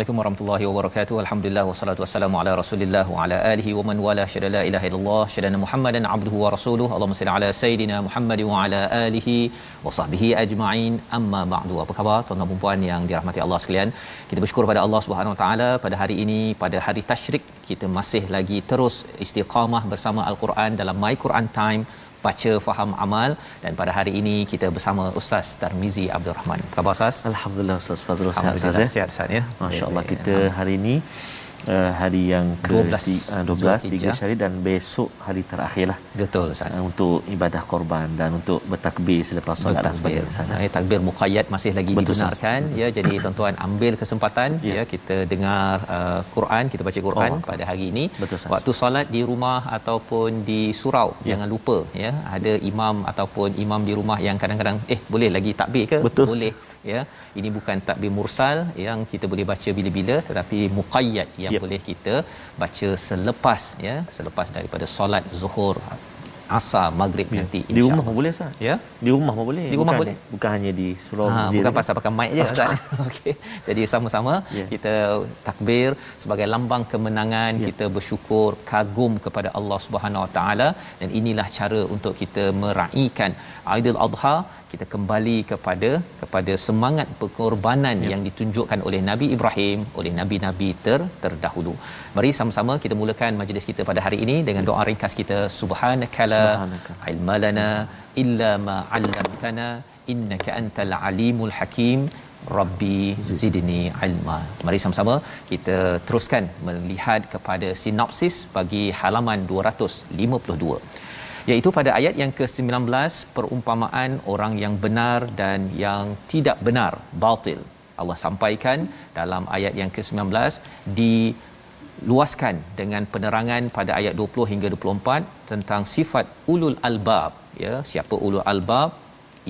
Assalamualaikum warahmatullahi wabarakatuh. Alhamdulillah wassalatu wassalamu ala Rasulillah wa ala alihi wa man wala syada la ilaha illallah syada Muhammadan abduhu wa rasuluhu. Allahumma salli ala sayidina Muhammad wa ala alihi wa sahbihi ajma'in. Amma ba'du. Apa khabar tuan-tuan dan puan yang dirahmati Allah sekalian? Kita bersyukur pada Allah Subhanahu wa taala pada hari ini pada hari tasyrik kita masih lagi terus istiqamah bersama Al-Quran dalam My Quran Time baca faham amal dan pada hari ini kita bersama Ustaz Tarmizi Abdul Rahman. Apa khabar Ustaz? Alhamdulillah Ustaz Fazrul sihat Ustaz. Sihat Ustaz ya. ya? Masya-Allah kita ya. hari ini uh, hari yang ke 12 3 syari dan besok hari terakhir lah. betul uh, untuk ibadah korban dan untuk bertakbir selepas solat betul, dan sebagainya Ustaz eh, takbir mukayat masih lagi betul, dibenarkan ya jadi tuan-tuan ambil kesempatan ya, ya kita dengar uh, Quran kita baca Quran oh, pada hari ini betul, waktu solat di rumah ataupun di surau ya. jangan lupa ya ada imam ataupun imam di rumah yang kadang-kadang eh boleh lagi takbir ke betul. boleh ya ini bukan takbir mursal yang kita boleh baca bila-bila tetapi muqayyad yang ya. boleh kita baca selepas ya selepas daripada solat zuhur asar maghrib ya. nanti di rumah pun boleh sah ya di rumah pun boleh di rumah bukan, boleh bukan hanya di surau ha, bukan pasal pakai mic je ustaz okey jadi sama-sama ya. kita takbir sebagai lambang kemenangan ya. kita bersyukur kagum kepada Allah Subhanahu Wa Taala dan inilah cara untuk kita meraikan Aidil Adha kita kembali kepada kepada semangat pengorbanan ya. yang ditunjukkan oleh Nabi Ibrahim oleh nabi-nabi ter, terdahulu. Mari sama-sama kita mulakan majlis kita pada hari ini dengan doa ringkas kita subhanakala ilmalana illa ma 'allamtana innaka antal alimul hakim rabbi zidni ilma. Mari sama-sama kita teruskan melihat kepada sinopsis bagi halaman 252 iaitu pada ayat yang ke-19 perumpamaan orang yang benar dan yang tidak benar batil Allah sampaikan dalam ayat yang ke-19 diluaskan dengan penerangan pada ayat 20 hingga 24 tentang sifat ulul albab ya siapa ulul albab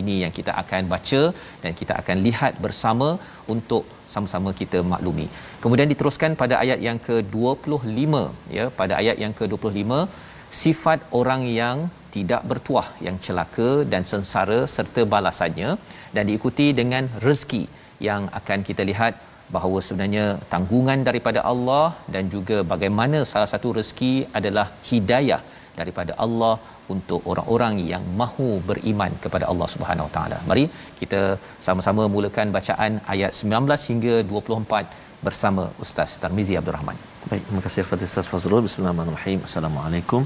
ini yang kita akan baca dan kita akan lihat bersama untuk sama-sama kita maklumi. Kemudian diteruskan pada ayat yang ke-25 ya pada ayat yang ke-25 sifat orang yang tidak bertuah yang celaka dan sengsara serta balasannya dan diikuti dengan rezeki yang akan kita lihat bahawa sebenarnya tanggungan daripada Allah dan juga bagaimana salah satu rezeki adalah hidayah daripada Allah untuk orang-orang yang mahu beriman kepada Allah Subhanahu Wa Taala. Mari kita sama-sama mulakan bacaan ayat 19 hingga 24 bersama Ustaz Tarmizi Abdul Rahman. Baik, terima kasih kepada Ustaz Fazrul. Bismillahirrahmanirrahim. Assalamualaikum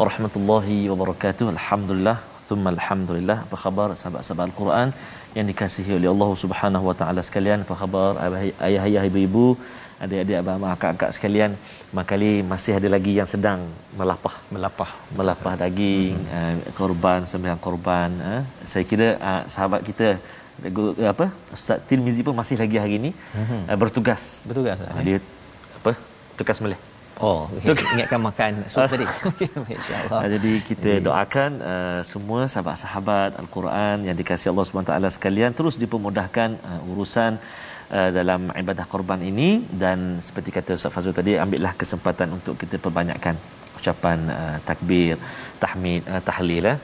warahmatullahi wabarakatuh. Alhamdulillah, thumma alhamdulillah. Apa khabar sahabat-sahabat Al-Quran yang dikasihi oleh Allah Subhanahu wa taala sekalian? Apa khabar ayah-ayah, ibu-ibu, adik-adik, abang-abang, akak-akak sekalian? Makali masih ada lagi yang sedang melapah, melapah, melapah daging, hmm. uh, korban, sembelihan korban, uh. Saya kira uh, sahabat kita Eh, apa Ustaz Tirmizi pun masih lagi hari ini uh, bertugas bertugas uh, dia apa tugas mele. oh okay. ingatkan makan sup tadi insyaallah uh, jadi kita jadi. doakan uh, semua sahabat-sahabat al-Quran yang dikasihi Allah Subhanahu taala sekalian terus dipermudahkan uh, urusan Uh, dalam ibadah korban ini dan seperti kata Ustaz Fazul tadi ambillah kesempatan untuk kita perbanyakkan ucapan uh, takbir tahmid uh, tahlil uh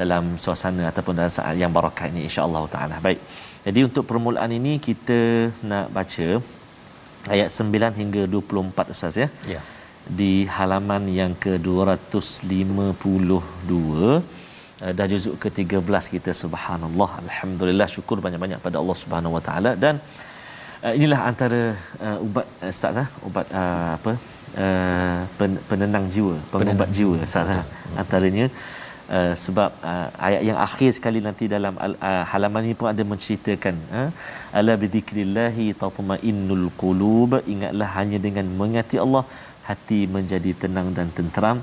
dalam suasana ataupun dalam saat yang barakah ini insya-Allah taala. Baik. Jadi untuk permulaan ini kita nak baca ayat 9 hingga 24 ustaz ya. Ya. Yeah. Di halaman yang ke-252 eh, dah juzuk ke-13 kita subhanallah alhamdulillah syukur banyak-banyak pada Allah Subhanahu wa taala dan uh, inilah antara uh, ubat ustaz uh, ubat uh, apa uh, penenang jiwa pengubat penenang. jiwa ustaz antaranya uh, Eh, sebab uh, ayat yang akhir sekali nanti dalam uh, halaman ini pun ada menceritakan ala bidzikrillahi tatma'innul qulub ingatlah hanya dengan mengati Allah hati menjadi tenang dan tenteram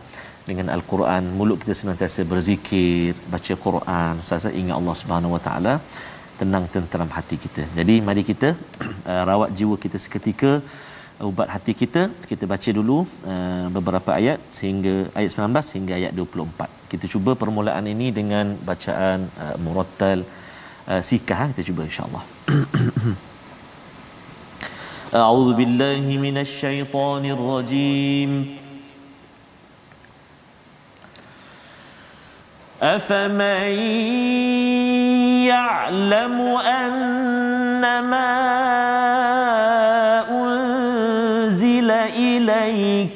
dengan al-Quran mulut kita senantiasa berzikir baca Quran sentiasa ingat Allah Subhanahu wa taala tenang tenteram hati kita jadi mari kita uh, rawat jiwa kita seketika ubat hati kita kita baca dulu uh, beberapa ayat sehingga ayat 19 sehingga ayat 24 kita cuba permulaan ini dengan bacaan uh, murattal uh, sikah kita cuba insyaallah a'udzu billahi minasyaitonir rajim afaman ya'lamu annama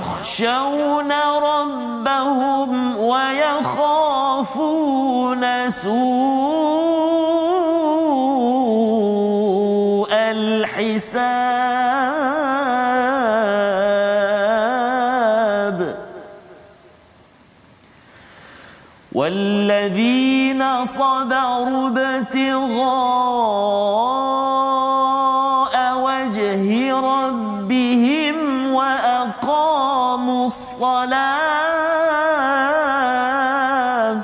يخشون ربهم ويخافون سوء الحساب والذين صبروا ابتغاء الصلاة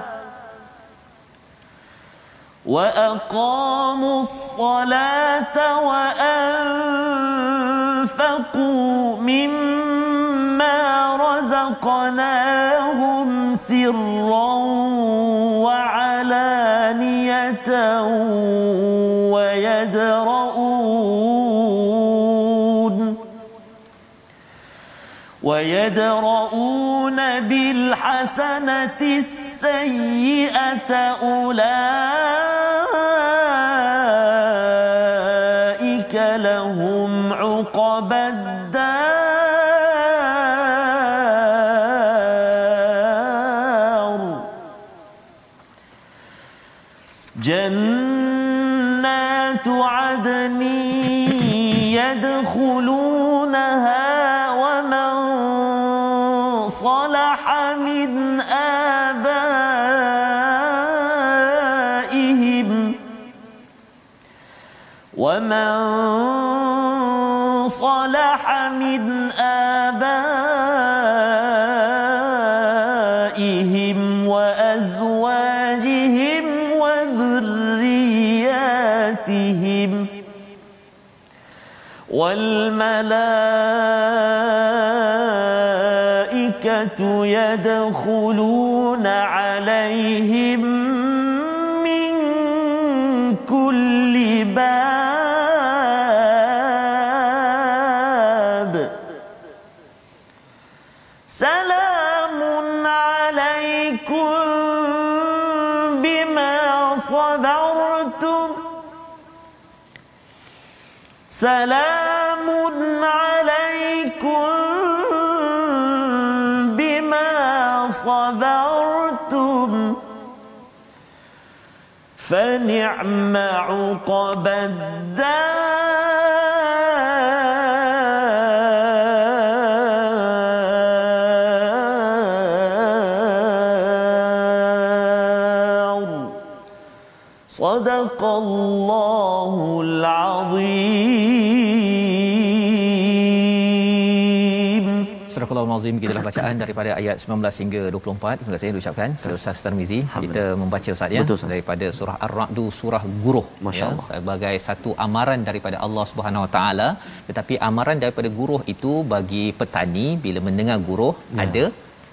وأقاموا الصلاة وأنفقوا مما رزقناهم سرا وعلانية ويدرؤون بالحسنة السيئة أولئك الملائكة يدخلون عليهم من كل باب سلام عليكم بما صبرتم سلام فنعم عقب الدار Azim kita bacaan daripada ayat 19 hingga 24 terima kasih ucapkan kepada Ustaz Tarmizi kita membaca Ustaz ya Betul, daripada surah Ar-Ra'd surah Guruh ya sebagai satu amaran daripada Allah Subhanahu Wa Taala tetapi amaran daripada Guru itu bagi petani bila mendengar Guru ya. ada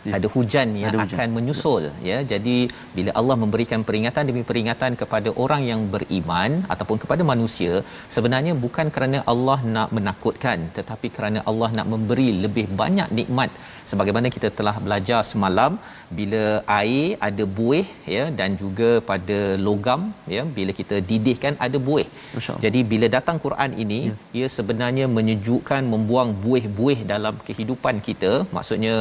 Hmm. ada hujan yang ada hujan. akan menyusul ya jadi bila Allah memberikan peringatan demi peringatan kepada orang yang beriman ataupun kepada manusia sebenarnya bukan kerana Allah nak menakutkan tetapi kerana Allah nak memberi lebih banyak nikmat sebagaimana kita telah belajar semalam bila air ada buih ya dan juga pada logam ya bila kita didihkan ada buih jadi bila datang Quran ini ya. ia sebenarnya menyejukkan membuang buih-buih dalam kehidupan kita maksudnya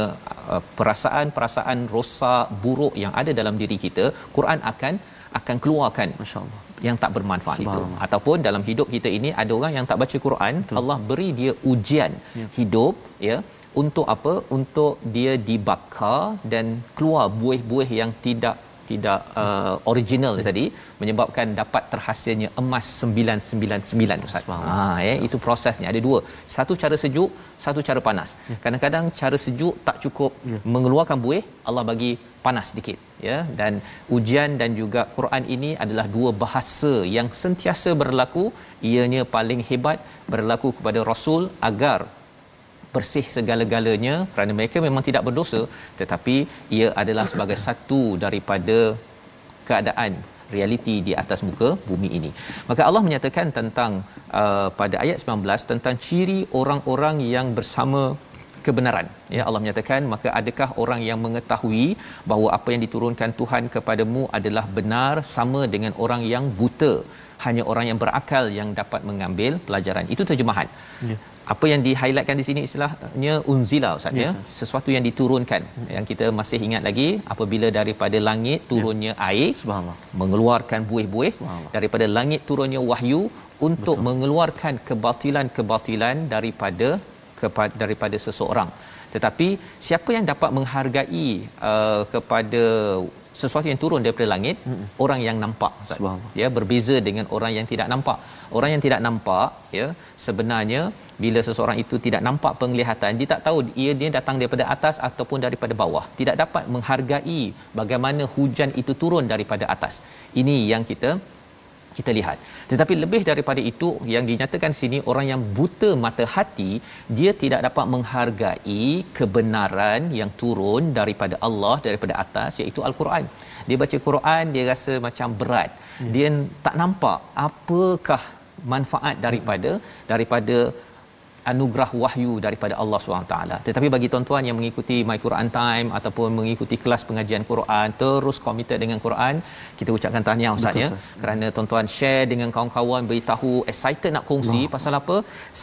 uh, perasaan-perasaan rosak, buruk yang ada dalam diri kita, Quran akan akan keluarkan. Masya-Allah yang tak bermanfaat itu ataupun dalam hidup kita ini ada orang yang tak baca Quran Betul. Allah beri dia ujian ya. hidup ya untuk apa untuk dia dibakar dan keluar buih-buih yang tidak tidak uh, original hmm. tadi menyebabkan dapat terhasilnya emas 999 Ustaz. Hmm. Ha ya eh, itu prosesnya ada dua. Satu cara sejuk, satu cara panas. Hmm. Kadang-kadang cara sejuk tak cukup hmm. mengeluarkan buih, Allah bagi panas sedikit ya dan ujian dan juga Quran ini adalah dua bahasa yang sentiasa berlaku ianya paling hebat berlaku kepada Rasul agar bersih segala-galanya kerana mereka memang tidak berdosa tetapi ia adalah sebagai satu daripada keadaan realiti di atas muka bumi ini. Maka Allah menyatakan tentang uh, pada ayat 19 tentang ciri orang-orang yang bersama kebenaran. Ya Allah menyatakan maka adakah orang yang mengetahui bahawa apa yang diturunkan Tuhan kepadamu adalah benar sama dengan orang yang buta? Hanya orang yang berakal yang dapat mengambil pelajaran. Itu terjemahan. Ya apa yang di-highlightkan di sini istilahnya unzila ustaz ya yes, sesuatu yang diturunkan yang kita masih ingat lagi apabila daripada langit ya. turunnya yes. air subhanallah mengeluarkan buih-buih daripada langit turunnya wahyu untuk Betul. mengeluarkan kebatilan-kebatilan daripada kepada daripada seseorang tetapi siapa yang dapat menghargai uh, kepada sesuatu yang turun daripada langit Mm-mm. orang yang nampak ustaz ya berbeza dengan orang yang tidak nampak orang yang tidak nampak ya sebenarnya bila seseorang itu tidak nampak penglihatan dia tak tahu ia dia datang daripada atas ataupun daripada bawah tidak dapat menghargai bagaimana hujan itu turun daripada atas ini yang kita kita lihat tetapi lebih daripada itu yang dinyatakan sini orang yang buta mata hati dia tidak dapat menghargai kebenaran yang turun daripada Allah daripada atas iaitu al-Quran dia baca Quran dia rasa macam berat ya. dia tak nampak apakah manfaat daripada daripada anugerah wahyu daripada Allah SWT. Tetapi bagi tuan-tuan yang mengikuti My Quran Time ataupun mengikuti kelas pengajian Quran, terus komited dengan Quran, kita ucapkan tahniah Ustaz ya. Kerana tuan-tuan share dengan kawan-kawan, beritahu, excited nak kongsi Allah. pasal apa?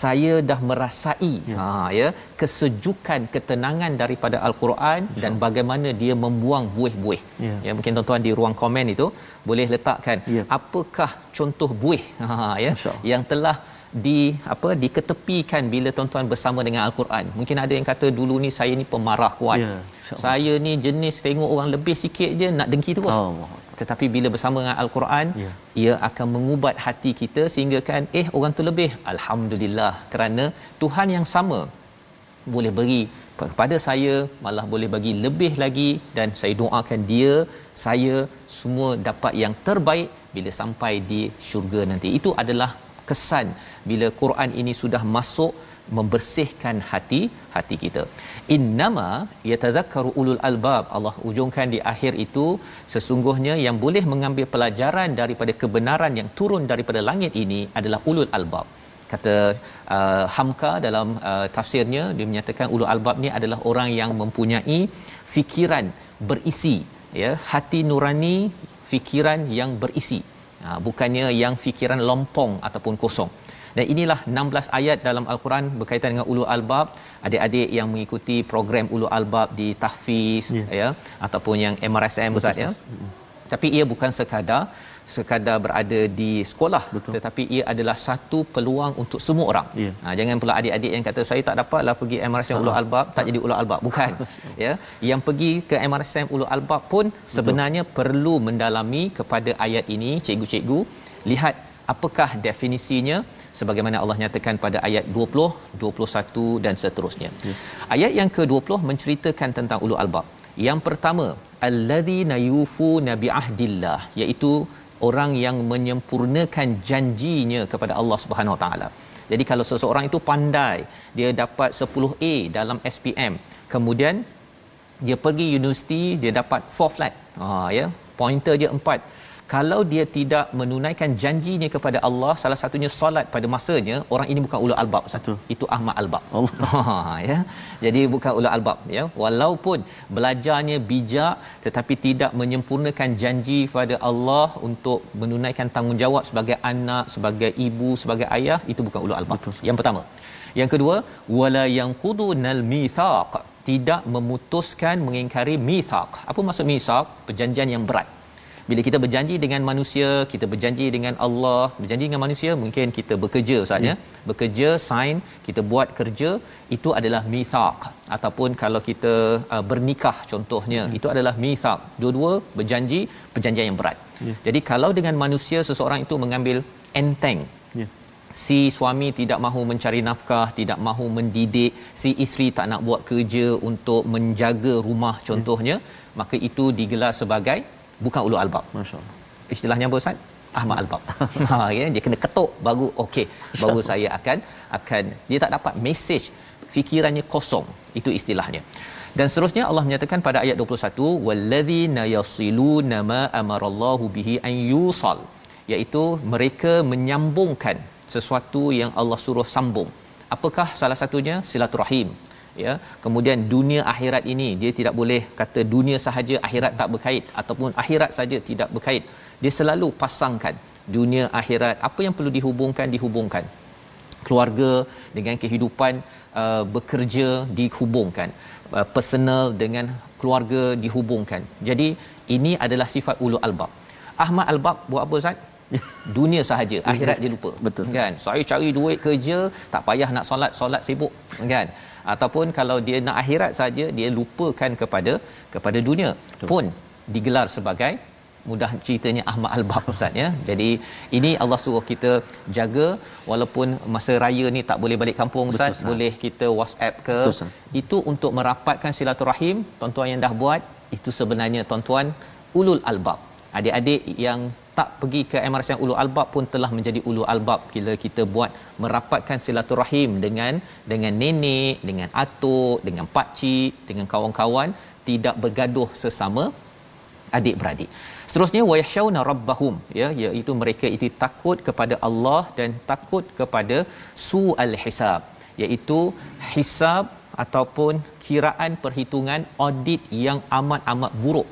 Saya dah merasai ya. Ha, ya, kesejukan, ketenangan daripada Al-Quran ya. dan bagaimana dia membuang buih-buih. Ya. ya. Mungkin tuan-tuan di ruang komen itu boleh letakkan ya. apakah contoh buih ha, ya, yang telah di apa diketepikan bila tuan-tuan bersama dengan al-Quran. Mungkin ada yang kata dulu ni saya ni pemarah kuat. Yeah, ya, saya ni jenis tengok orang lebih sikit je nak dengki terus. Oh. Tetapi bila bersama dengan al-Quran, yeah. ia akan mengubat hati kita sehingga kan eh orang tu lebih alhamdulillah kerana Tuhan yang sama boleh beri kepada saya malah boleh bagi lebih lagi dan saya doakan dia saya semua dapat yang terbaik bila sampai di syurga nanti itu adalah kesan bila Quran ini sudah masuk membersihkan hati hati kita. Innama yatadhakkaru ulul albab. Allah ujungkan di akhir itu sesungguhnya yang boleh mengambil pelajaran daripada kebenaran yang turun daripada langit ini adalah ulul albab. Kata uh, Hamka dalam uh, tafsirnya dia menyatakan ulul albab ni adalah orang yang mempunyai fikiran berisi ya hati nurani fikiran yang berisi ha, bukannya yang fikiran lompong ataupun kosong dan inilah 16 ayat dalam al-Quran berkaitan dengan ulul albab adik-adik yang mengikuti program ulul albab di tahfiz yeah. ya ataupun yang MRSM ustaz ya mm-hmm. tapi ia bukan sekadar sekadar berada di sekolah Betul. tetapi ia adalah satu peluang untuk semua orang. Ya. Ha, jangan pula adik-adik yang kata saya tak dapatlah pergi MRSM Ulu ah. Albab tak jadi Ulu Albab bukan. ya, yang pergi ke MRSM Ulu Albab pun sebenarnya Betul. perlu mendalami kepada ayat ini cikgu-cikgu lihat apakah definisinya sebagaimana Allah nyatakan pada ayat 20, 21 dan seterusnya. Ya. Ayat yang ke-20 menceritakan tentang Ulu Albab. Yang pertama, alladzina yufu nabi ahdillah iaitu orang yang menyempurnakan janjinya kepada Allah Subhanahu Wa Taala. Jadi kalau seseorang itu pandai, dia dapat 10A dalam SPM. Kemudian dia pergi universiti, dia dapat 4 flat. Ha ya, pointer dia kalau dia tidak menunaikan janjinya kepada Allah salah satunya solat pada masanya orang ini bukan ulul albab satu itu ahmad albab ha ya jadi bukan ulul albab ya walaupun belajarnya bijak tetapi tidak menyempurnakan janji kepada Allah untuk menunaikan tanggungjawab sebagai anak sebagai ibu sebagai ayah itu bukan ulul albab Betul. yang pertama yang kedua wala yanqudunal mithaq tidak memutuskan mengingkari mithaq apa maksud mithaq perjanjian yang berat bila kita berjanji dengan manusia kita berjanji dengan Allah berjanji dengan manusia mungkin kita bekerja ustaz ya hmm. bekerja sign kita buat kerja itu adalah mithaq ataupun kalau kita uh, bernikah contohnya ya. itu adalah mithaq dua-dua berjanji perjanjian yang berat ya. jadi kalau dengan manusia seseorang itu mengambil enteng ya si suami tidak mahu mencari nafkah, tidak mahu mendidik, si isteri tak nak buat kerja untuk menjaga rumah ya. contohnya, yeah. maka itu digelar sebagai bukan ulul albab. Masya-Allah. Istilahnya apa Ustaz? Ahmad albab. ha ya, dia kena ketuk baru okey, baru saya akan akan dia tak dapat message fikirannya kosong. Itu istilahnya. Dan seterusnya Allah menyatakan pada ayat 21 wallazina yasiluna ma amarallahu bihi an yusal iaitu mereka menyambungkan sesuatu yang Allah suruh sambung. Apakah salah satunya silaturahim ya kemudian dunia akhirat ini dia tidak boleh kata dunia sahaja akhirat tak berkait ataupun akhirat saja tidak berkait dia selalu pasangkan dunia akhirat apa yang perlu dihubungkan dihubungkan keluarga dengan kehidupan uh, bekerja dihubungkan uh, personal dengan keluarga dihubungkan jadi ini adalah sifat ulu albab Ahmad albab buat apa Ustaz dunia sahaja akhirat dia lupa betul kan saya cari duit kerja tak payah nak solat solat sibuk kan ataupun kalau dia nak akhirat saja dia lupakan kepada kepada dunia Betul. pun digelar sebagai mudah ceritanya Ahmad Albab Ustaz ya. Jadi ini Allah suruh kita jaga walaupun masa raya ni tak boleh balik kampung Ustaz, Betul, boleh kita WhatsApp ke. Betul, itu untuk merapatkan silaturahim tuan-tuan yang dah buat itu sebenarnya tuan-tuan ulul albab. Adik-adik yang tak pergi ke yang Ulu Albab pun telah menjadi Ulu Albab bila kita buat merapatkan silaturahim dengan dengan nenek, dengan atuk, dengan pakcik, dengan kawan-kawan tidak bergaduh sesama adik beradik. Seterusnya wayahshauna rabbahum ya iaitu mereka itu takut kepada Allah dan takut kepada su'al hisab iaitu hisab ataupun kiraan perhitungan audit yang amat-amat buruk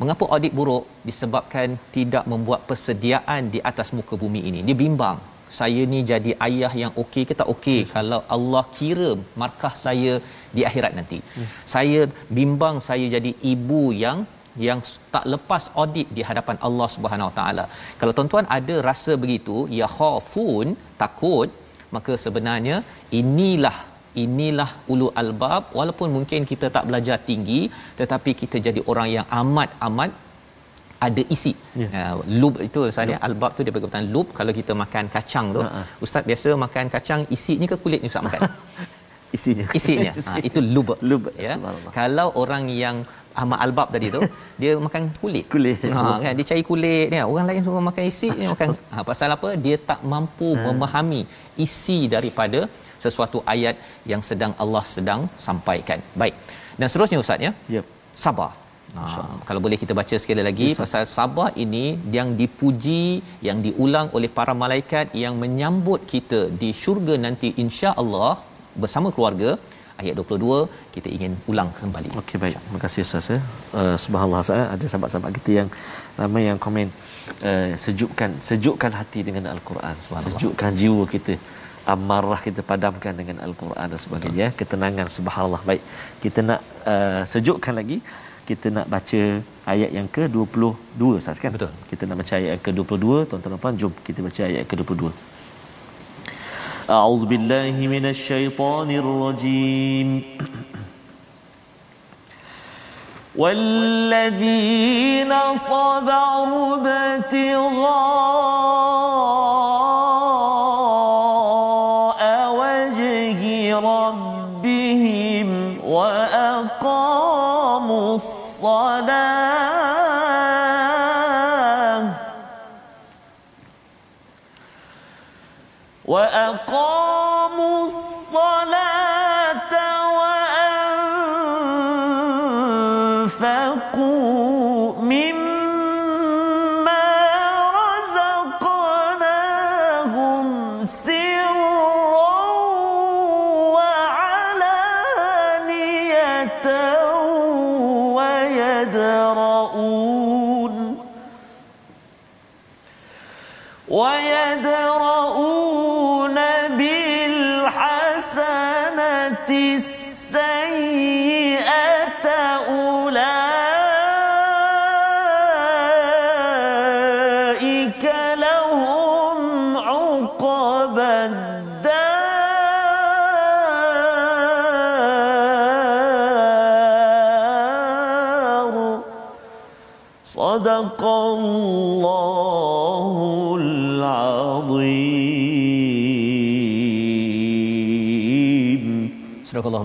Mengapa audit buruk? Disebabkan tidak membuat persediaan di atas muka bumi ini. Dia bimbang. Saya ni jadi ayah yang okey ke tak okey yes. Hmm. kalau Allah kira markah saya di akhirat nanti. Yes. Hmm. Saya bimbang saya jadi ibu yang yang tak lepas audit di hadapan Allah Subhanahu Wa Taala. Kalau tuan-tuan ada rasa begitu, ya khafun, takut, maka sebenarnya inilah inilah ulu albab walaupun mungkin kita tak belajar tinggi tetapi kita jadi orang yang amat amat ada isi. Yeah. Uh, ya, lub itu sebenarnya albab tu daripada perkataan lub kalau kita makan kacang tu. Uh-huh. Ustaz biasa makan kacang isinya ke kulitnya ustaz makan? isinya. Isinya. Ha, itu lub. Lub ya. Kalau orang yang amat albab tadi tu dia makan kulit. Kulit. Ha kan dia cari kulit dia. Ya. Orang lain semua makan isi dia makan. Ha, pasal apa? Dia tak mampu uh. memahami isi daripada sesuatu ayat yang sedang Allah sedang sampaikan. Baik. Dan seterusnya ustaz ya. Ya. Sabar. Ha, kalau boleh kita baca sekali lagi Ustaz. pasal sabar ini yang dipuji yang diulang oleh para malaikat yang menyambut kita di syurga nanti insya-Allah bersama keluarga ayat 22 kita ingin ulang kembali. Okey baik. Terima kasih Ustaz ya. Uh, subhanallah Ustaz ya. ada sahabat-sahabat kita yang ramai yang komen uh, sejukkan sejukkan hati dengan al-Quran. Sejukkan jiwa kita amarah kita padamkan dengan al-Quran dan sebagainya Betul. ketenangan subhanallah baik kita nak uh, sejukkan lagi kita nak baca ayat yang ke-22 sahaja kan Betul. kita nak baca ayat yang ke-22 tuan-tuan dan puan jom kita baca ayat ke-22 a'udzu billahi minasyaitonir rajim والذين صبروا ابتغاء وأقاموا الصلاة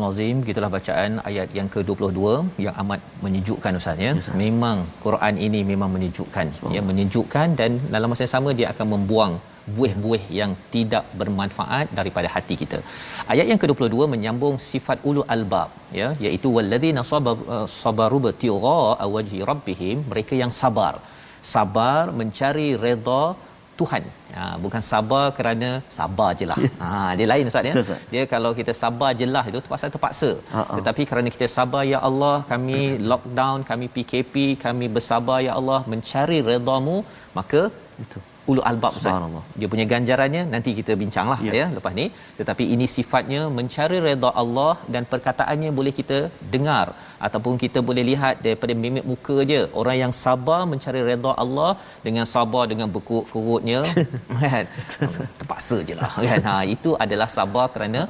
Astagfirullahalazim gitulah bacaan ayat yang ke-22 yang amat menyejukkan ustaz ya. Yes, memang Quran ini memang menyejukkan. Ya menyejukkan dan dalam masa yang sama dia akan membuang buih-buih yang tidak bermanfaat daripada hati kita. Ayat yang ke-22 menyambung sifat ulul albab ya iaitu walladzina eh, sabaru batira awji rabbihim mereka yang sabar. Sabar mencari redha Tuhan Ha, bukan sabar kerana sabar je lah. Ya. Ha, dia lain Ustaz ya. Dia kalau kita sabar je lah itu terpaksa terpaksa. Uh-uh. Tetapi kerana kita sabar ya Allah, kami lockdown, kami PKP, kami bersabar ya Allah mencari redamu, maka itu. 10 albab Ustaz. Dia punya ganjarannya nanti kita bincanglah ya. ya lepas ni. Tetapi ini sifatnya mencari redha Allah dan perkataannya boleh kita dengar ataupun kita boleh lihat daripada mimik muka je. Orang yang sabar mencari redha Allah dengan sabar dengan bekuk kerutnya kan. Terpaksa jelah kan. Ha itu adalah sabar kerana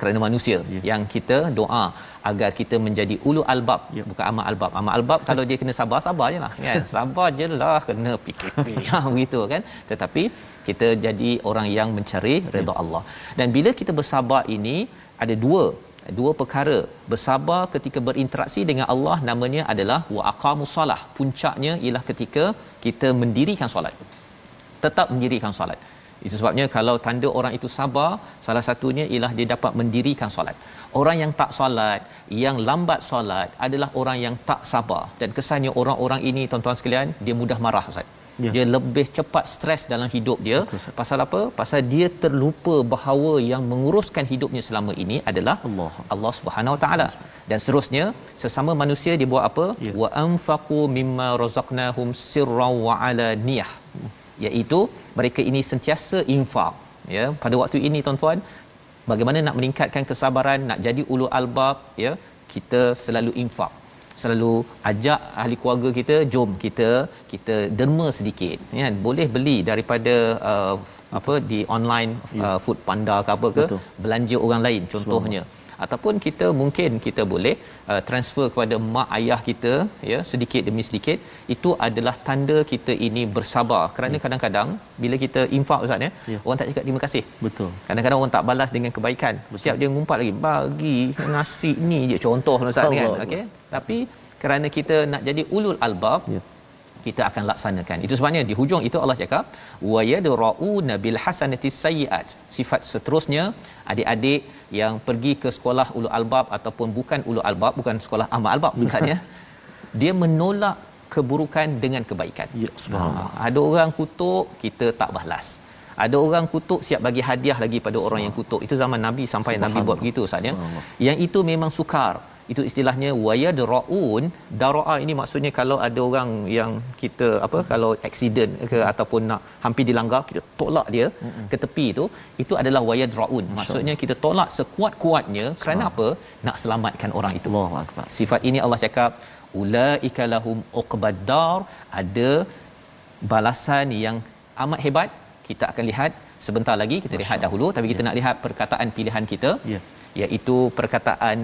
kerana manusia ya. yang kita doa agar kita menjadi ulu albab yep. Ya. bukan amal albab amal albab kalau dia kena sabar sabar je lah kan sabar je lah kena PKP ha, ya, begitu kan tetapi kita jadi orang yang mencari redha ya. Allah dan bila kita bersabar ini ada dua dua perkara bersabar ketika berinteraksi dengan Allah namanya adalah wa waqamus solah puncaknya ialah ketika kita mendirikan solat tetap mendirikan solat itu sebabnya kalau tanda orang itu sabar, salah satunya ialah dia dapat mendirikan solat. Orang yang tak solat, yang lambat solat adalah orang yang tak sabar. Dan kesannya orang-orang ini tuan-tuan sekalian, dia mudah marah Ustaz. Ya. Dia lebih cepat stres dalam hidup dia. Betul, Pasal apa? Pasal dia terlupa bahawa yang menguruskan hidupnya selama ini adalah Allah, Allah Subhanahu Wa Taala. Dan seterusnya, sesama manusia dia buat apa? Ya. Wa anfaqu mimma razaqnahum sirran wa ala niyah. Hmm iaitu mereka ini sentiasa infak ya pada waktu ini tuan-tuan bagaimana nak meningkatkan kesabaran nak jadi ulu albab ya kita selalu infak selalu ajak ahli keluarga kita jom kita kita derma sedikit ya boleh beli daripada uh, apa di online ya. uh, food panda ke apa ke Betul. belanja orang lain contohnya Selamat ataupun kita mungkin kita boleh uh, transfer kepada mak ayah kita ya sedikit demi sedikit itu adalah tanda kita ini bersabar kerana ya. kadang-kadang bila kita infak ustaz ya, ya orang tak cakap terima kasih betul kadang-kadang orang tak balas dengan kebaikan betul. siap dia ngumpat lagi bagi nasi ni je contoh ustaz ni kan okey tapi kerana kita nak jadi ulul albab ya kita akan laksanakan. Itu sebabnya di hujung itu Allah cakap wa yadra'u nabil hasanati sayiat. Sifat seterusnya adik-adik yang pergi ke sekolah ulul albab ataupun bukan ulul albab bukan sekolah amal albab maksudnya hmm. dia menolak keburukan dengan kebaikan ya subhanallah ah, ada orang kutuk kita tak balas ada orang kutuk siap bagi hadiah lagi pada orang yang kutuk itu zaman nabi sampai nabi buat begitu ustaz ya yang itu memang sukar itu istilahnya wayadraun daraa ini maksudnya kalau ada orang yang kita apa hmm. kalau accident ke ataupun nak hampir dilanggar kita tolak dia hmm. ke tepi itu itu adalah wayadraun maksudnya kita tolak sekuat-kuatnya Masya kerana Allah. apa nak selamatkan orang itu Allah sifat ini Allah cakap ulaika lahum uqbadar ada balasan yang amat hebat kita akan lihat sebentar lagi kita Masya lihat Allah. dahulu tapi kita ya. nak lihat perkataan pilihan kita ya iaitu perkataan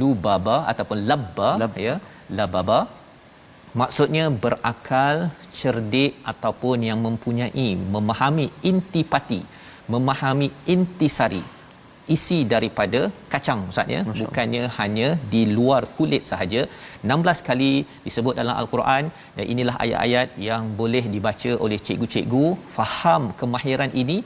lubaba ataupun labba Lab. ya lababa maksudnya berakal cerdik ataupun yang mempunyai memahami intipati memahami intisari isi daripada kacang ustaz ya bukannya hanya di luar kulit sahaja 16 kali disebut dalam al-Quran dan inilah ayat-ayat yang boleh dibaca oleh cikgu-cikgu faham kemahiran ini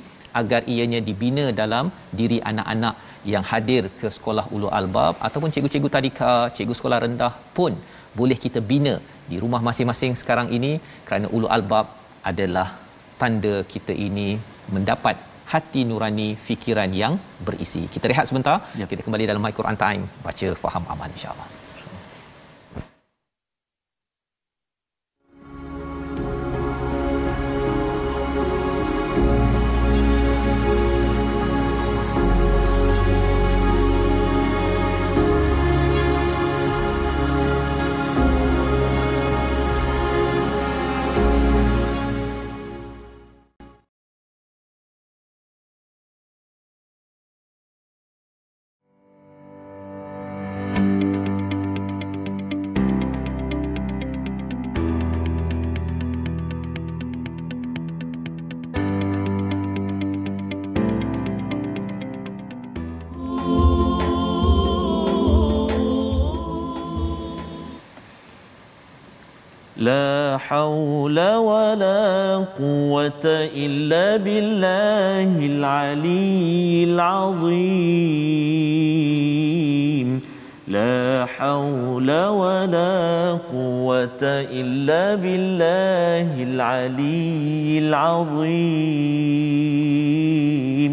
agar ianya dibina dalam diri anak-anak yang hadir ke sekolah ulu albab ataupun cikgu-cikgu tadika, cikgu sekolah rendah pun boleh kita bina di rumah masing-masing sekarang ini kerana ulu albab adalah tanda kita ini mendapat hati nurani fikiran yang berisi. Kita rehat sebentar, ya. kita kembali dalam My Quran Time baca faham aman insya-Allah. حول ولا قوة إلا بالله العلي العظيم لا حول ولا قوة إلا بالله العلي العظيم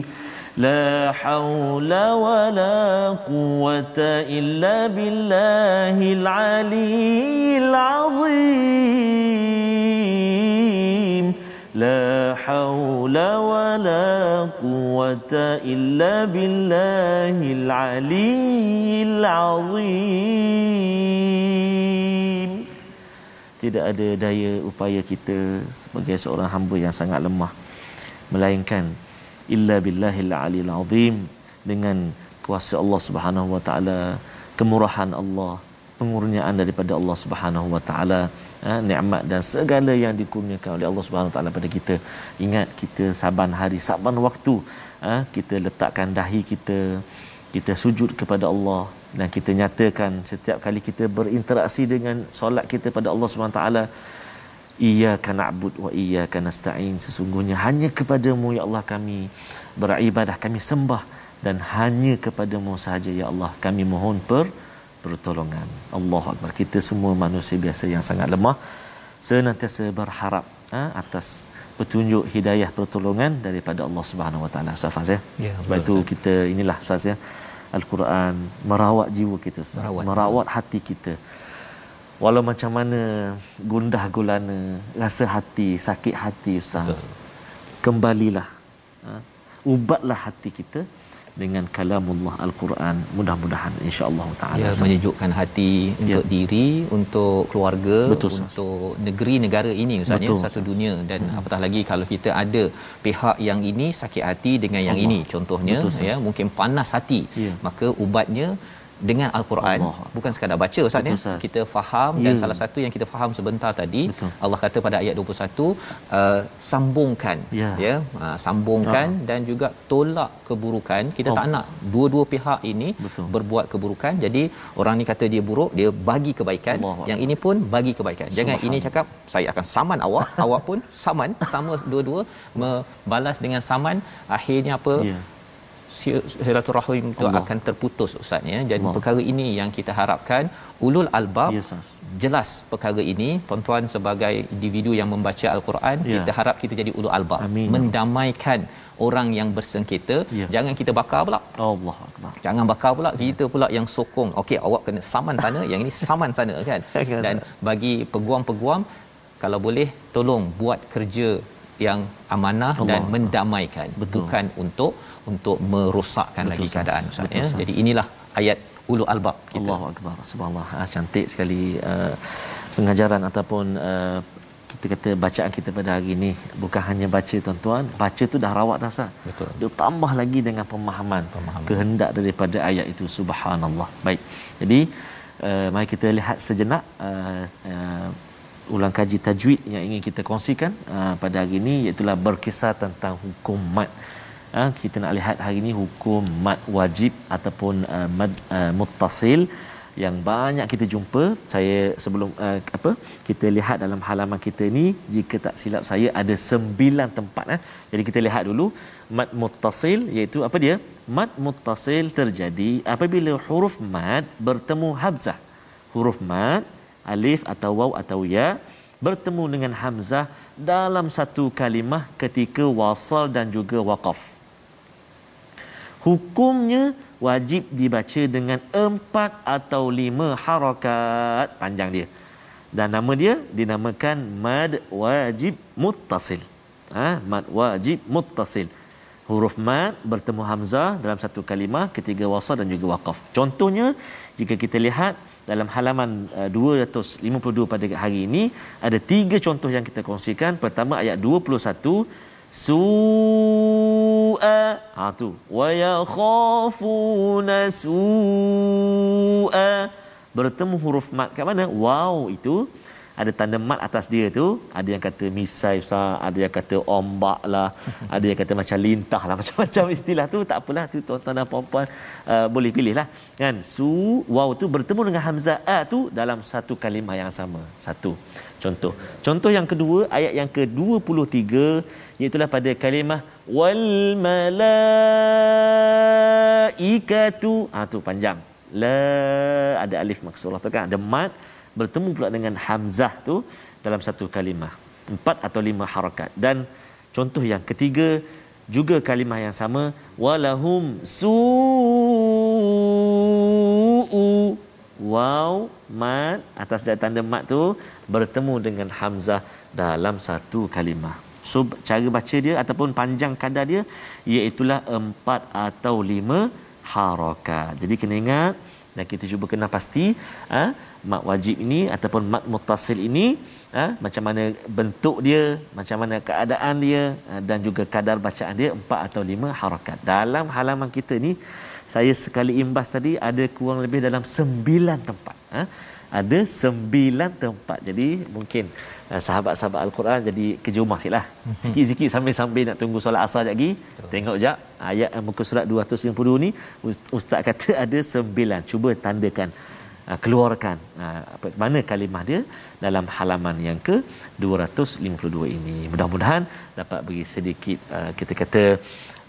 لا حول ولا قوة إلا بالله العلي العظيم لا حول ولا قوة إلا بالله العلي العظيم Tidak ada daya upaya kita sebagai seorang hamba yang sangat lemah melainkan illa billahil aliyil azim dengan kuasa Allah Subhanahu wa taala kemurahan Allah pengurniaan daripada Allah Subhanahu wa taala ha, nikmat dan segala yang dikurniakan oleh Allah Subhanahu taala pada kita ingat kita saban hari saban waktu ha, kita letakkan dahi kita kita sujud kepada Allah dan kita nyatakan setiap kali kita berinteraksi dengan solat kita pada Allah Subhanahu taala iyyaka na'budu wa iyyaka nasta'in sesungguhnya hanya kepadamu ya Allah kami beribadah kami sembah dan hanya kepadamu sahaja ya Allah kami mohon per pertolongan. Allah Akbar. Kita semua manusia biasa yang sangat lemah. Senantiasa berharap ha, atas petunjuk hidayah pertolongan daripada Allah Subhanahu Wa Taala. Ustaz Faz ya. Yeah, Sebab itu kita inilah Ustaz ya. Al-Quran merawat jiwa kita, Ustaz. merawat, merawat hati kita. Walau macam mana gundah gulana, rasa hati, sakit hati Ustaz. Betul. Kembalilah. Ha, ubatlah hati kita dengan kalamullah al-Quran mudah-mudahan insya-Allah taala ya, menyejukkan hati ya. untuk diri untuk keluarga Betul, untuk negeri negara ini usahanya satu dunia dan hmm. apatah lagi kalau kita ada pihak yang ini sakit hati dengan yang Allah. ini contohnya Betul, ya mungkin panas hati ya. maka ubatnya dengan al-Quran bukan sekadar baca ustaz ya kita faham yeah. dan ya. salah satu yang kita faham sebentar tadi Betul. Allah kata pada ayat 21 uh, sambungkan yeah. ya uh, sambungkan uh dan juga tolak keburukan kita oh. tak nak dua-dua pihak ini Betul. berbuat keburukan jadi orang ni kata dia buruk dia bagi kebaikan Allah. yang ini pun bagi kebaikan jangan ini cakap saya akan saman awak awak pun saman sama dua-dua membalas dengan saman akhirnya apa yeah silaturahim itu akan terputus ustaz ya jadi Allah. perkara ini yang kita harapkan ulul albab yes, jelas perkara ini tuan-tuan sebagai individu yang membaca al-Quran yeah. kita harap kita jadi ulul albab Amin. mendamaikan orang yang bersengketa yeah. jangan kita bakar pula Allah jangan bakar pula ya. kita pula yang sokong okey awak kena saman sana yang ini saman sana kan dan bagi peguam-peguam kalau boleh tolong buat kerja yang amanah Allah. dan mendamaikan Betul. bukan untuk untuk merosakkan lagi keadaan Ustaz ya. Jadi inilah ayat ulul albab Allahu akbar. Subhanallah. Ah, cantik sekali uh, pengajaran ataupun uh, kita kata bacaan kita pada hari ini bukan hanya baca tuan-tuan baca tu dah rawat rasa betul dia tambah lagi dengan pemahaman, pemahaman. kehendak daripada ayat itu subhanallah baik jadi uh, mari kita lihat sejenak uh, uh, ulang kaji tajwid yang ingin kita kongsikan uh, pada hari ini iaitu lah berkisah tentang hukum mat Ah, kita nak lihat hari ini hukum mad wajib ataupun ah, mad uh, muttasil yang banyak kita jumpa saya sebelum apa kita lihat dalam halaman kita ni jika tak silap saya ada sembilan tempat eh. jadi kita lihat dulu mad muttasil iaitu apa dia mad muttasil terjadi apabila huruf mad bertemu hamzah huruf mad alif atau waw atau ya bertemu dengan hamzah dalam satu kalimah ketika wasal dan juga waqaf hukumnya wajib dibaca dengan empat atau lima harakat panjang dia dan nama dia dinamakan mad wajib muttasil ha? mad wajib muttasil huruf mad bertemu hamzah dalam satu kalimah ketiga wasal dan juga wakaf. contohnya jika kita lihat dalam halaman 252 uh, pada hari ini ada tiga contoh yang kita kongsikan pertama ayat 21 su'a ha tu wa yakhafuna su'a bertemu huruf mat kat mana waw itu ada tanda mat atas dia tu ada yang kata misai sah ada yang kata ombak lah ada yang kata macam lintah lah macam-macam istilah tu tak apalah tu tuan-tuan dan puan-puan uh, boleh pilih lah kan su waw tu bertemu dengan hamzah a tu dalam satu kalimah yang sama satu contoh contoh yang kedua ayat yang ke-23 iaitu lah pada kalimah wal malaikatu ah tu panjang la ada alif maksud tu kan ada mat bertemu pula dengan hamzah tu dalam satu kalimah empat atau lima harakat dan contoh yang ketiga juga kalimah yang sama walahum suu waw mat atas dia tanda mat tu bertemu dengan hamzah dalam satu kalimah so cara baca dia ataupun panjang kadar dia iaitu empat atau lima harakat jadi kena ingat dan kita cuba kena pasti ha? mak wajib ini ataupun mak mutasil ini Ha, macam mana bentuk dia macam mana keadaan dia ha, dan juga kadar bacaan dia empat atau lima harakat dalam halaman kita ni saya sekali imbas tadi ada kurang lebih dalam sembilan tempat ha, ada sembilan tempat jadi mungkin ha, sahabat-sahabat al-Quran jadi kejumah sikitlah mhm. sikit-sikit sambil-sambil nak tunggu solat asar lagi tengok jap ayat muka surat 252 ni ustaz kata ada sembilan cuba tandakan Ah, keluarkan ah, mana kalimah dia dalam halaman yang ke 252 ini mudah-mudahan dapat bagi sedikit ah, kita kata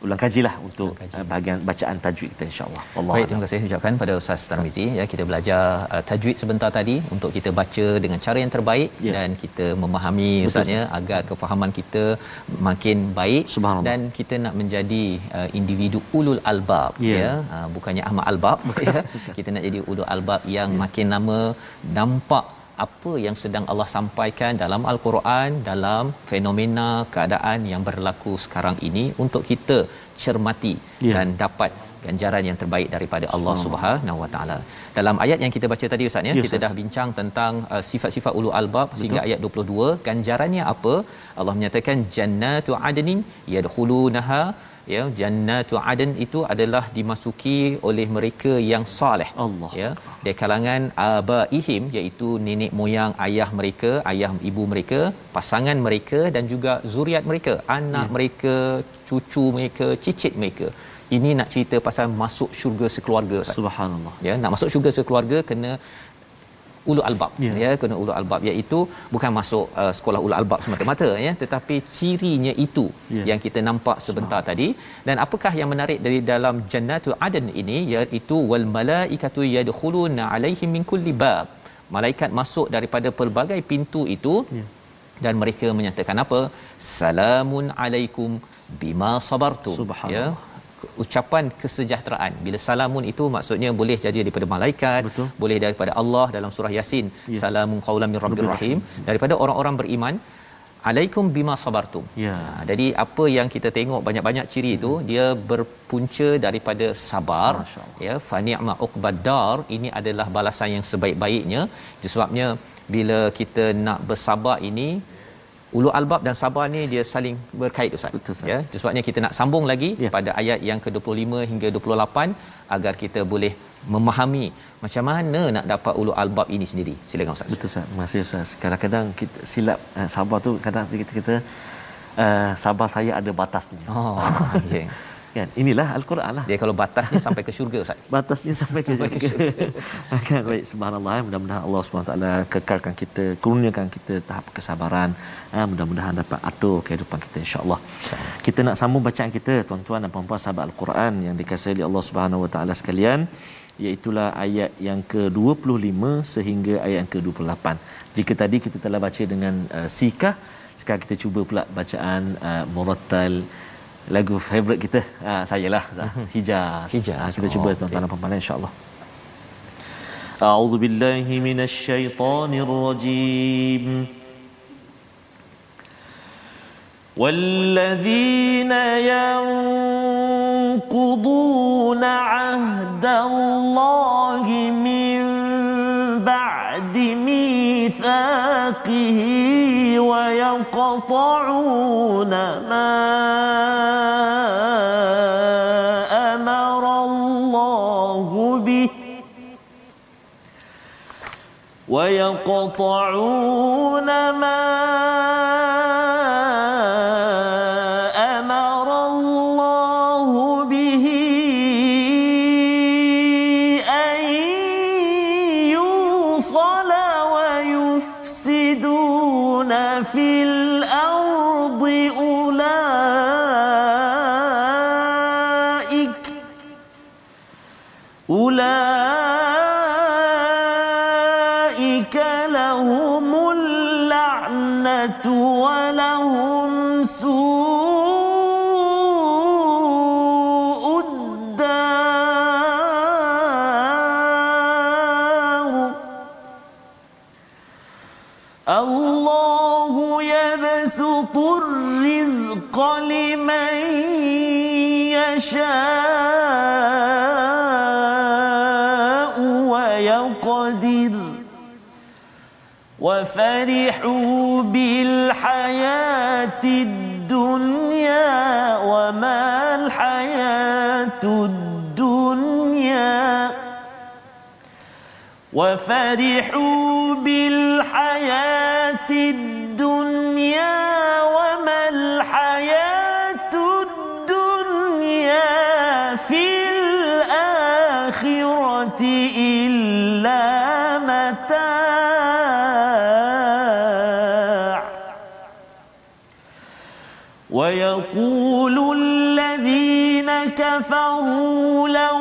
ulang lah untuk kaji. Uh, bahagian bacaan tajwid kita insyaallah. Allah. Baik, terima kasih ucapkan pada Ustaz Tarmizi ya kita belajar uh, tajwid sebentar tadi untuk kita baca dengan cara yang terbaik ya. dan kita memahami ustaznya agar kefahaman kita makin baik dan kita nak menjadi uh, individu ulul albab ya, ya. Uh, bukannya ahmad albab ya. Kita nak jadi ulul albab yang ya. makin nama nampak apa yang sedang Allah sampaikan dalam al-Quran dalam fenomena keadaan yang berlaku sekarang ini untuk kita cermati ya. dan dapat ganjaran yang terbaik daripada Allah Subhanahuwataala. Dalam ayat yang kita baca tadi ustaz ya, kita dah bincang tentang uh, sifat-sifat ulul albab sehingga ayat 22, ganjarannya apa? Allah menyatakan jannatu adnin yadkhulunaha ya jannatu adn itu adalah dimasuki oleh mereka yang soleh Allah ya di kalangan abaihim iaitu nenek moyang ayah mereka ayah ibu mereka pasangan mereka dan juga zuriat mereka anak ya. mereka cucu mereka cicit mereka ini nak cerita pasal masuk syurga sekeluarga subhanallah ya nak masuk syurga sekeluarga kena ulul albab yeah. ya kena ulul albab iaitu bukan masuk uh, sekolah ulul albab semata-mata ya tetapi cirinya itu yeah. yang kita nampak sebentar Smart. tadi dan apakah yang menarik dari dalam jannatul aden ini iaitu wal malaikatu yadkhuluna alaihim min kulli bab malaikat masuk daripada pelbagai pintu itu yeah. dan mereka menyatakan apa salamun alaikum bima sabartum ya ucapan kesejahteraan. Bila salamun itu maksudnya boleh jadi daripada malaikat, Betul. boleh daripada Allah dalam surah Yasin, ya. salamun qaulan min rabbir rahim, daripada orang-orang beriman. Alaikum bima sabartum. Ya. Ha, jadi apa yang kita tengok banyak-banyak ciri itu hmm. dia berpunca daripada sabar. Ya, fa ni'ma uqbadar ini adalah balasan yang sebaik-baiknya. Itu sebabnya bila kita nak bersabar ini ulu albab dan sabar ni dia saling berkait ustaz. Betul, ustaz. Ya, sebabnya kita nak sambung lagi ya. pada ayat yang ke-25 hingga 28 agar kita boleh memahami macam mana nak dapat ulu albab ini sendiri. Silakan ustaz. Betul ustaz. Masih ustaz. Kadang-kadang kita silap eh, sabar tu kadang kita kita uh, eh, sabar saya ada batasnya. Oh, okay. Ya kan inilah al-Quran lah dia kalau batasnya sampai ke syurga ustaz batasnya sampai ke syurga akan baik subhanallah eh. mudah-mudahan Allah Subhanahu taala kekalkan kita kurniakan kita tahap kesabaran ha, mudah-mudahan dapat atur kehidupan kita insyaallah kita nak sambung bacaan kita tuan-tuan dan puan sahabat al-Quran yang dikasihi oleh Allah Subhanahu wa taala sekalian iaitulah ayat yang ke-25 sehingga ayat yang ke-28 jika tadi kita telah baca dengan uh, sikah sekarang kita cuba pula bacaan uh, murattal lagu favorite kita ha, ah, saya lah mhm. hijaz hijaz ha, kita oh, cuba tuan-tuan okay. puan-puan insyaallah a'udzu billahi minasy syaithanir rajim والذين ينقضون عهد الله من بعد ميثاقه ويقطعون ما ويقطعون فرحوا بالحياة الدنيا وما الحياة الدنيا وفرحوا بالحياة كفروا لو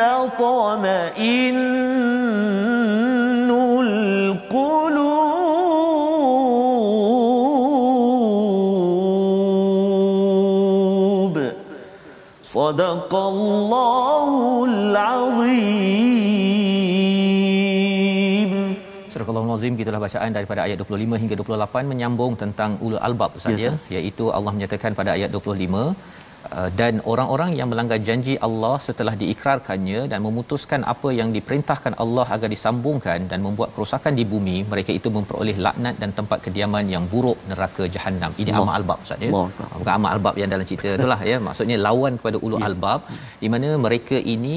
تطمئن القلوب صدق الله العظيم Azim kita bacaan daripada ayat 25 hingga 28 menyambung tentang ulul albab Ustaz ya. yes, ya iaitu Allah menyatakan pada ayat 25 Uh, dan orang-orang yang melanggar janji Allah setelah diikrarkannya dan memutuskan apa yang diperintahkan Allah agar disambungkan dan membuat kerosakan di bumi mereka itu memperoleh laknat dan tempat kediaman yang buruk neraka jahanam ini amal albab ustaz ya Allah. bukan amal albab yang dalam cerita itulah ya maksudnya lawan kepada ulul ya. albab di mana mereka ini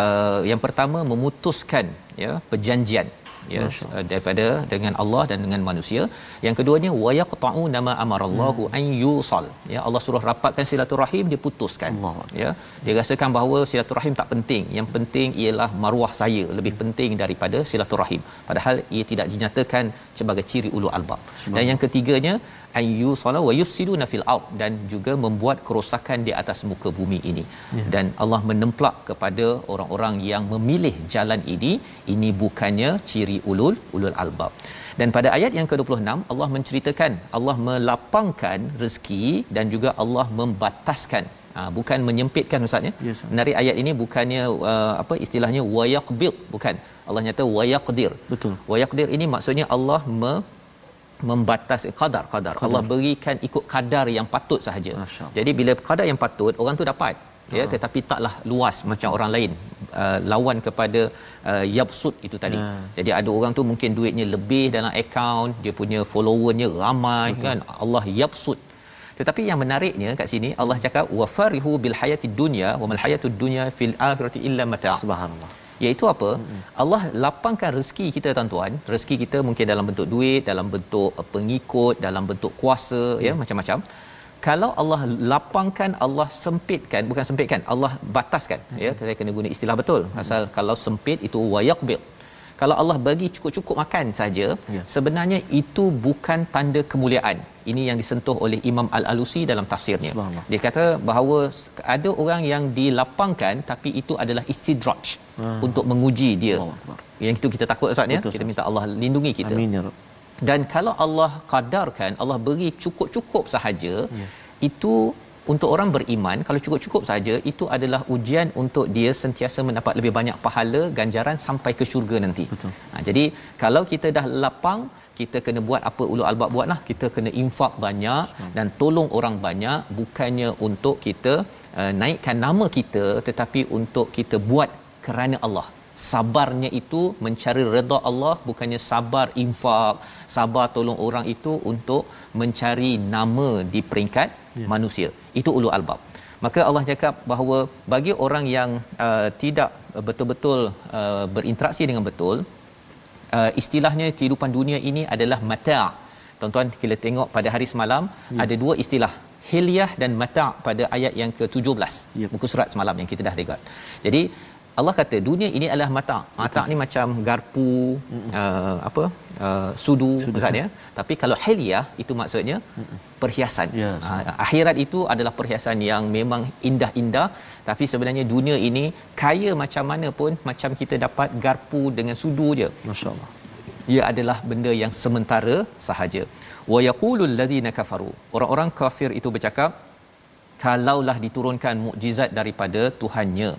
uh, yang pertama memutuskan ya perjanjian ya uh, Masa. daripada dengan Allah dan dengan manusia yang keduanya wayaqta'u nama amarallahu hmm. an yusal ya Allah suruh rapatkan silaturahim diputuskan Allah. ya dia rasakan bahawa silaturahim tak penting yang penting ialah maruah saya lebih hmm. penting daripada silaturahim padahal ia tidak dinyatakan sebagai ciri ulul albab dan yang ketiganya an yusalu wa yufsiduna fil ard dan juga membuat kerosakan di atas muka bumi ini ya. dan Allah menemplak kepada orang-orang yang memilih jalan ini ini bukannya ciri ulul ulul albab dan pada ayat yang ke-26 Allah menceritakan Allah melapangkan rezeki dan juga Allah membataskan Ha, bukan menyempitkan ustaznya yes, ya, menari ayat ini bukannya uh, apa istilahnya wayaqbil bukan Allah nyata wayaqdir betul wayaqdir ini maksudnya Allah me, membatasi kadar kadar Allah berikan ikut kadar yang patut sahaja jadi bila kadar yang patut orang tu dapat ya uh-huh. tetapi taklah luas macam orang lain uh, lawan kepada uh, yabsud itu tadi uh-huh. jadi ada orang tu mungkin duitnya lebih dalam akaun dia punya followernya ramai uh-huh. kan Allah yabsud tetapi yang menariknya kat sini Allah cakap wa farihu bil hayati dunya wa mal hayatud dunya fil akhirati illa mata subhanallah iaitu apa hmm Allah lapangkan rezeki kita tuan-tuan rezeki kita mungkin dalam bentuk duit dalam bentuk eh, pengikut dalam bentuk kuasa ya, hmm ya macam-macam kalau Allah lapangkan Allah sempitkan bukan sempitkan Allah bataskan mm-hmm. ya hmm. saya kena guna istilah betul hmm asal kalau sempit itu wayaqbil kalau Allah bagi cukup-cukup makan saja ya. sebenarnya itu bukan tanda kemuliaan ini yang disentuh oleh Imam Al-Alusi dalam tafsirnya dia kata bahawa ada orang yang dilapangkan tapi itu adalah istidraj hmm. untuk menguji dia yang itu kita takut Ustaz ya kita minta Allah lindungi kita amin ya Rab. dan kalau Allah kadarkan Allah beri cukup-cukup sahaja ya. itu untuk orang beriman kalau cukup-cukup saja itu adalah ujian untuk dia sentiasa mendapat lebih banyak pahala ganjaran sampai ke syurga nanti. Betul. Ha, jadi kalau kita dah lapang kita kena buat apa ulul albab buatlah. Kita kena infak banyak dan tolong orang banyak bukannya untuk kita uh, naikkan nama kita tetapi untuk kita buat kerana Allah sabarnya itu mencari redha Allah bukannya sabar infak sabar tolong orang itu untuk mencari nama di peringkat ya. manusia itu ulul albab maka Allah cakap bahawa bagi orang yang uh, tidak betul-betul uh, berinteraksi dengan betul uh, istilahnya kehidupan dunia ini adalah mata' tuan-tuan kita tengok pada hari semalam ya. ada dua istilah hilyah dan mata' pada ayat yang ke-17 ya. buku surat semalam yang kita dah tengok jadi Allah kata dunia ini adalah mata. Mata ni macam garpu uh, apa uh, sudu, sudu maksudnya. Tapi kalau hiliah itu maksudnya Mm-mm. perhiasan. Yes. Ya, uh, ah, akhirat itu adalah perhiasan yang memang indah-indah tapi sebenarnya dunia ini kaya macam mana pun macam kita dapat garpu dengan sudu je. Masya-Allah. Ia adalah benda yang sementara sahaja. Wa yaqulul ladzina kafaru. Orang-orang kafir itu bercakap kalaulah diturunkan mukjizat daripada Tuhannya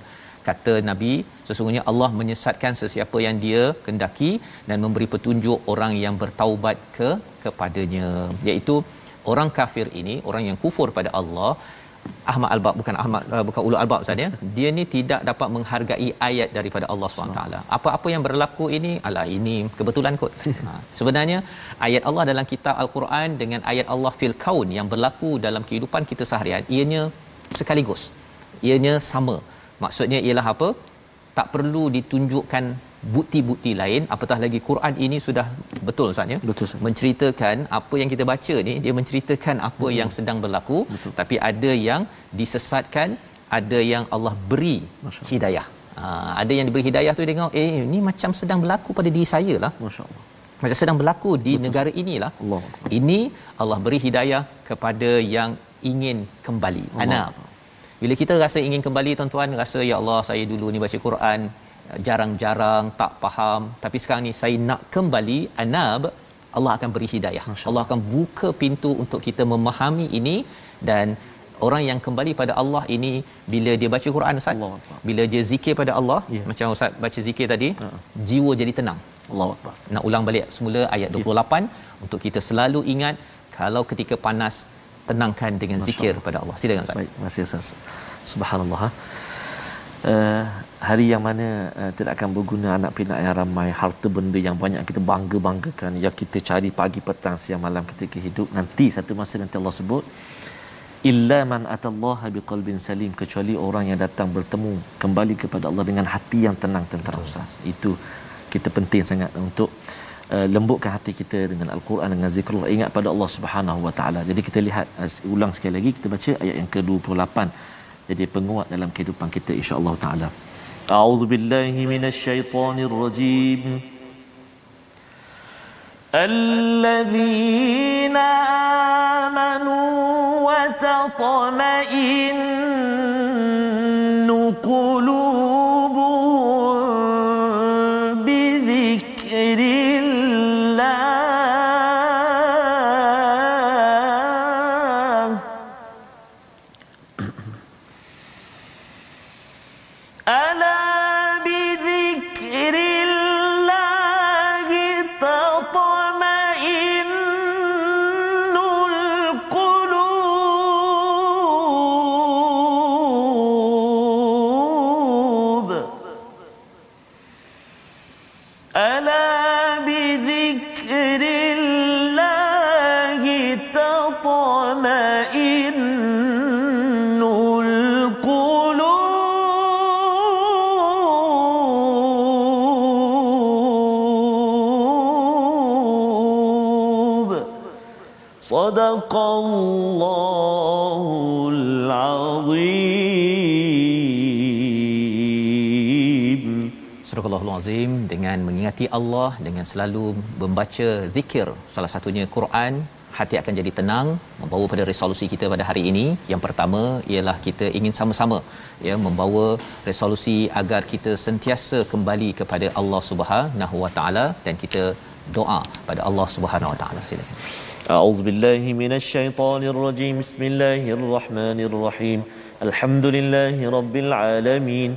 kata nabi sesungguhnya Allah menyesatkan sesiapa yang dia kendaki dan memberi petunjuk orang yang bertaubat ke kepadanya iaitu orang kafir ini orang yang kufur pada Allah Ahmad Albab bukan Ahmad uh, bukan Ulul Albab Ustaz ya. Dia ni tidak dapat menghargai ayat daripada Allah SWT. Apa-apa yang berlaku ini ala ini kebetulan kot. Ha. Sebenarnya ayat Allah dalam kitab Al-Quran dengan ayat Allah fil kaun yang berlaku dalam kehidupan kita seharian ianya sekaligus. Ianya sama. Maksudnya ialah apa? Tak perlu ditunjukkan bukti-bukti lain apatah lagi Quran ini sudah betul Ustaz ya betul, menceritakan apa yang kita baca ni dia menceritakan apa betul. yang sedang berlaku betul. tapi ada yang disesatkan ada yang Allah beri Masya hidayah Allah. Ha, ada yang diberi hidayah tu dia tengok eh ni macam sedang berlaku pada diri saya lah masyaallah macam sedang berlaku di betul. negara inilah Allah. ini Allah beri hidayah kepada yang ingin kembali Allah. ana bila kita rasa ingin kembali tuan-tuan, rasa ya Allah saya dulu ni baca Quran eh, jarang-jarang tak faham, tapi sekarang ni saya nak kembali anab Allah akan beri hidayah. Allah. Allah akan buka pintu untuk kita memahami ini dan orang yang kembali pada Allah ini bila dia baca Quran Ustaz, Allah. bila dia zikir pada Allah, yeah. macam Ustaz baca zikir tadi, uh-huh. jiwa jadi tenang. Allah. Nak ulang balik semula ayat 28 ya. yeah. untuk kita selalu ingat kalau ketika panas tenangkan dengan Masya zikir kepada Allah. Allah. Silakan Baik, terima kasih Ustaz. Subhanallah. Ha? Uh, hari yang mana uh, tidak akan berguna anak pinak yang ramai, harta benda yang banyak kita bangga-banggakan, yang kita cari pagi, petang, siang, malam kita hidup. Nanti satu masa nanti Allah sebut, illa man atallaha biqalbin salim kecuali orang yang datang bertemu kembali kepada Allah dengan hati yang tenang tentera Ustaz. Itu kita penting sangat untuk uh, uh, lembutkan hati kita dengan al-Quran dengan zikrullah ingat pada Allah Subhanahu wa taala. Jadi kita lihat uh, ulang sekali lagi kita baca ayat yang ke-28. Jadi penguat dalam kehidupan kita insya-Allah taala. A'udzu billahi minasyaitonir rajim. الذين wa وتطمئن Allah dengan selalu membaca zikir salah satunya Quran hati akan jadi tenang membawa pada resolusi kita pada hari ini yang pertama ialah kita ingin sama-sama ya membawa resolusi agar kita sentiasa kembali kepada Allah Subhanahu Wa Taala dan kita doa pada Allah Subhanahu Wa Taala silakan أعوذ بالله من الشيطان الرجيم بسم الله الرحمن الرحيم الحمد لله رب العالمين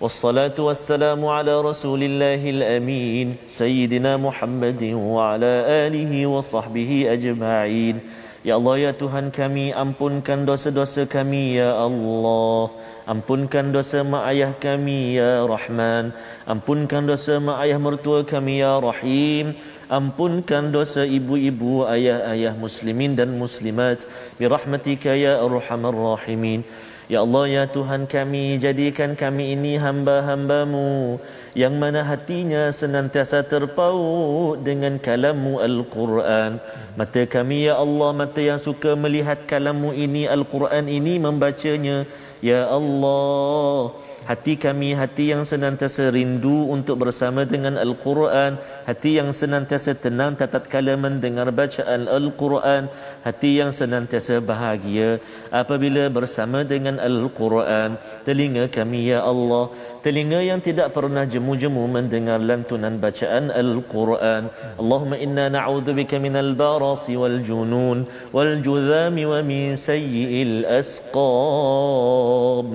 والصلاة والسلام على رسول الله الأمين سيدنا محمد وعلى آله وصحبه أجمعين يا الله يا تهان كمي أمبنكن دوس دوس كمي يا الله Ampunkan dosa mak ayah kami ya Rahman Ampunkan dosa mak ayah mertua kami ya Rahim Ampunkan dosa ibu-ibu ayah-ayah muslimin dan muslimat Bi rahmatika ya arhamar rahimin Ya Allah, Ya Tuhan kami, jadikan kami ini hamba-hambamu yang mana hatinya senantiasa terpaut dengan kalamu Al-Quran. Mata kami, Ya Allah, mata yang suka melihat kalamu ini, Al-Quran ini, membacanya. Ya Allah, hati kami hati yang senantiasa rindu untuk bersama dengan Al-Quran hati yang senantiasa tenang kalaman mendengar bacaan Al-Quran hati yang senantiasa bahagia apabila bersama dengan Al-Quran telinga kami ya Allah telinga yang tidak pernah jemu-jemu mendengar lantunan bacaan Al-Quran Allahumma inna na'udzubika minal barasi wal junun wal judhami wa min sayyi'il asqam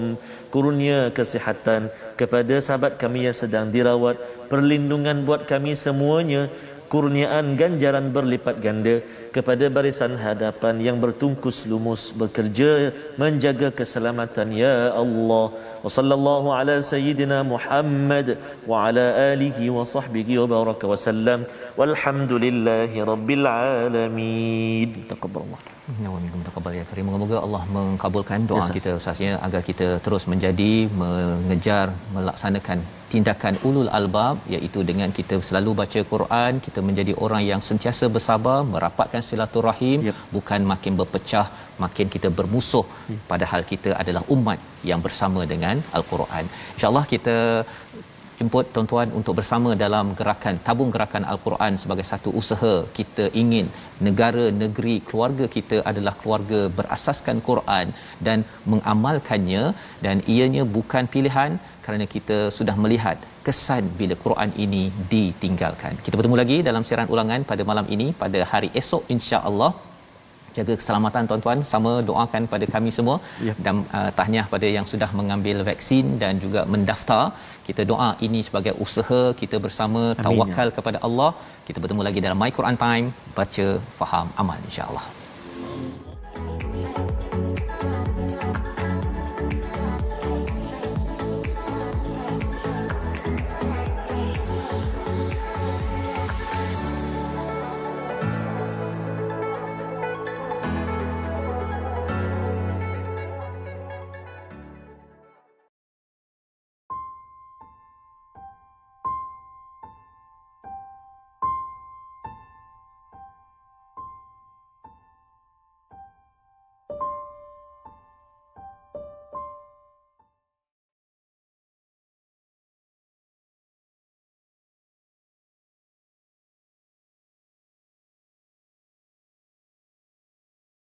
kurnia kesihatan kepada sahabat kami yang sedang dirawat perlindungan buat kami semuanya kurniaan ganjaran berlipat ganda kepada barisan hadapan yang bertungkus lumus bekerja menjaga keselamatan ya Allah wa sallallahu ala sayyidina Muhammad wa ala alihi wa sahbihi wa baraka wa sallam walhamdulillahi rabbil alamin taqabbalallahu Ya, terima semoga Allah mengkabulkan doa yes, kita usahanya agar kita terus menjadi mengejar melaksanakan tindakan ulul albab iaitu dengan kita selalu baca Quran kita menjadi orang yang sentiasa bersabar merapatkan silaturahim yep. bukan makin berpecah makin kita bermusuh padahal kita adalah umat yang bersama dengan al-Quran Insya Allah kita jemput tuan-tuan untuk bersama dalam gerakan tabung gerakan al-Quran sebagai satu usaha kita ingin negara negeri keluarga kita adalah keluarga berasaskan Quran dan mengamalkannya dan ianya bukan pilihan kerana kita sudah melihat kesan bila Quran ini ditinggalkan. Kita bertemu lagi dalam siaran ulangan pada malam ini pada hari esok insya-Allah. Jaga keselamatan tuan-tuan sama doakan pada kami semua ya. dan uh, tahniah pada yang sudah mengambil vaksin dan juga mendaftar kita doa ini sebagai usaha kita bersama ya. tawakal kepada Allah kita bertemu lagi dalam my Quran time baca faham amal insyaallah